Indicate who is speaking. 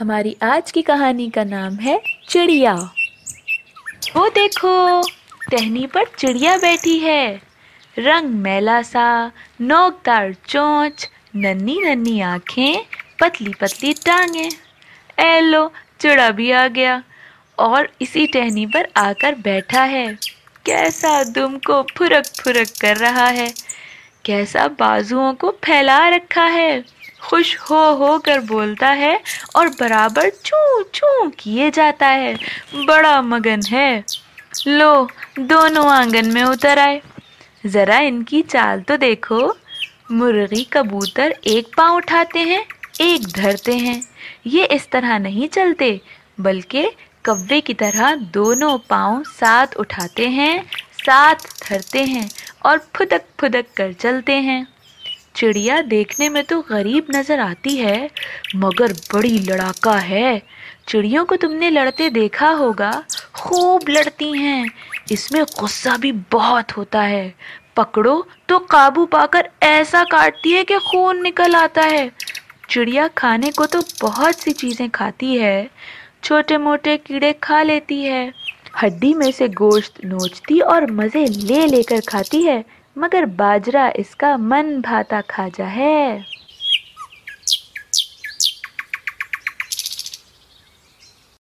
Speaker 1: ہماری آج کی کہانی کا نام ہے چڑیا۔ وہ دیکھو، ٹہنی پر چڑیا بیٹھی ہے۔ رنگ میلا سا، نوک دار چونچ، ننی ننی آنکھیں، پتلی پتلی ٹانگیں۔ اے لو، چڑا بھی آ گیا۔ اور اسی ٹہنی پر آ کر بیٹھا ہے۔ کیسا دم کو پھرک پھرک کر رہا ہے۔ کیسا بازوؤں کو پھیلا رکھا ہے۔ خوش ہو ہو کر بولتا ہے اور برابر چوں چوں کیے جاتا ہے۔ بڑا مگن ہے۔ لو، دونوں آنگن میں اتر آئے۔ ذرا ان کی چال تو دیکھو۔ مرغی کبوتر ایک پاؤں اٹھاتے ہیں، ایک دھرتے ہیں۔ یہ اس طرح نہیں چلتے، بلکہ کوے کی طرح دونوں پاؤں ساتھ اٹھاتے ہیں، ساتھ دھرتے ہیں اور پھدک پھدک کر چلتے ہیں۔ چڑیا دیکھنے میں تو غریب نظر آتی ہے، مگر بڑی لڑاکا ہے۔ چڑیوں کو تم نے لڑتے دیکھا ہوگا، خوب لڑتی ہیں۔ اس میں غصہ بھی بہت ہوتا ہے۔ پکڑو تو قابو پا کر ایسا کاٹتی ہے کہ خون نکل آتا ہے۔ چڑیا کھانے کو تو بہت سی چیزیں کھاتی ہے۔ چھوٹے موٹے کیڑے کھا لیتی ہے۔ ہڈی میں سے گوشت نوچتی اور مزے لے لے کر کھاتی ہے۔ مگر باجرہ اس کا من بھاتا کھاجا ہے۔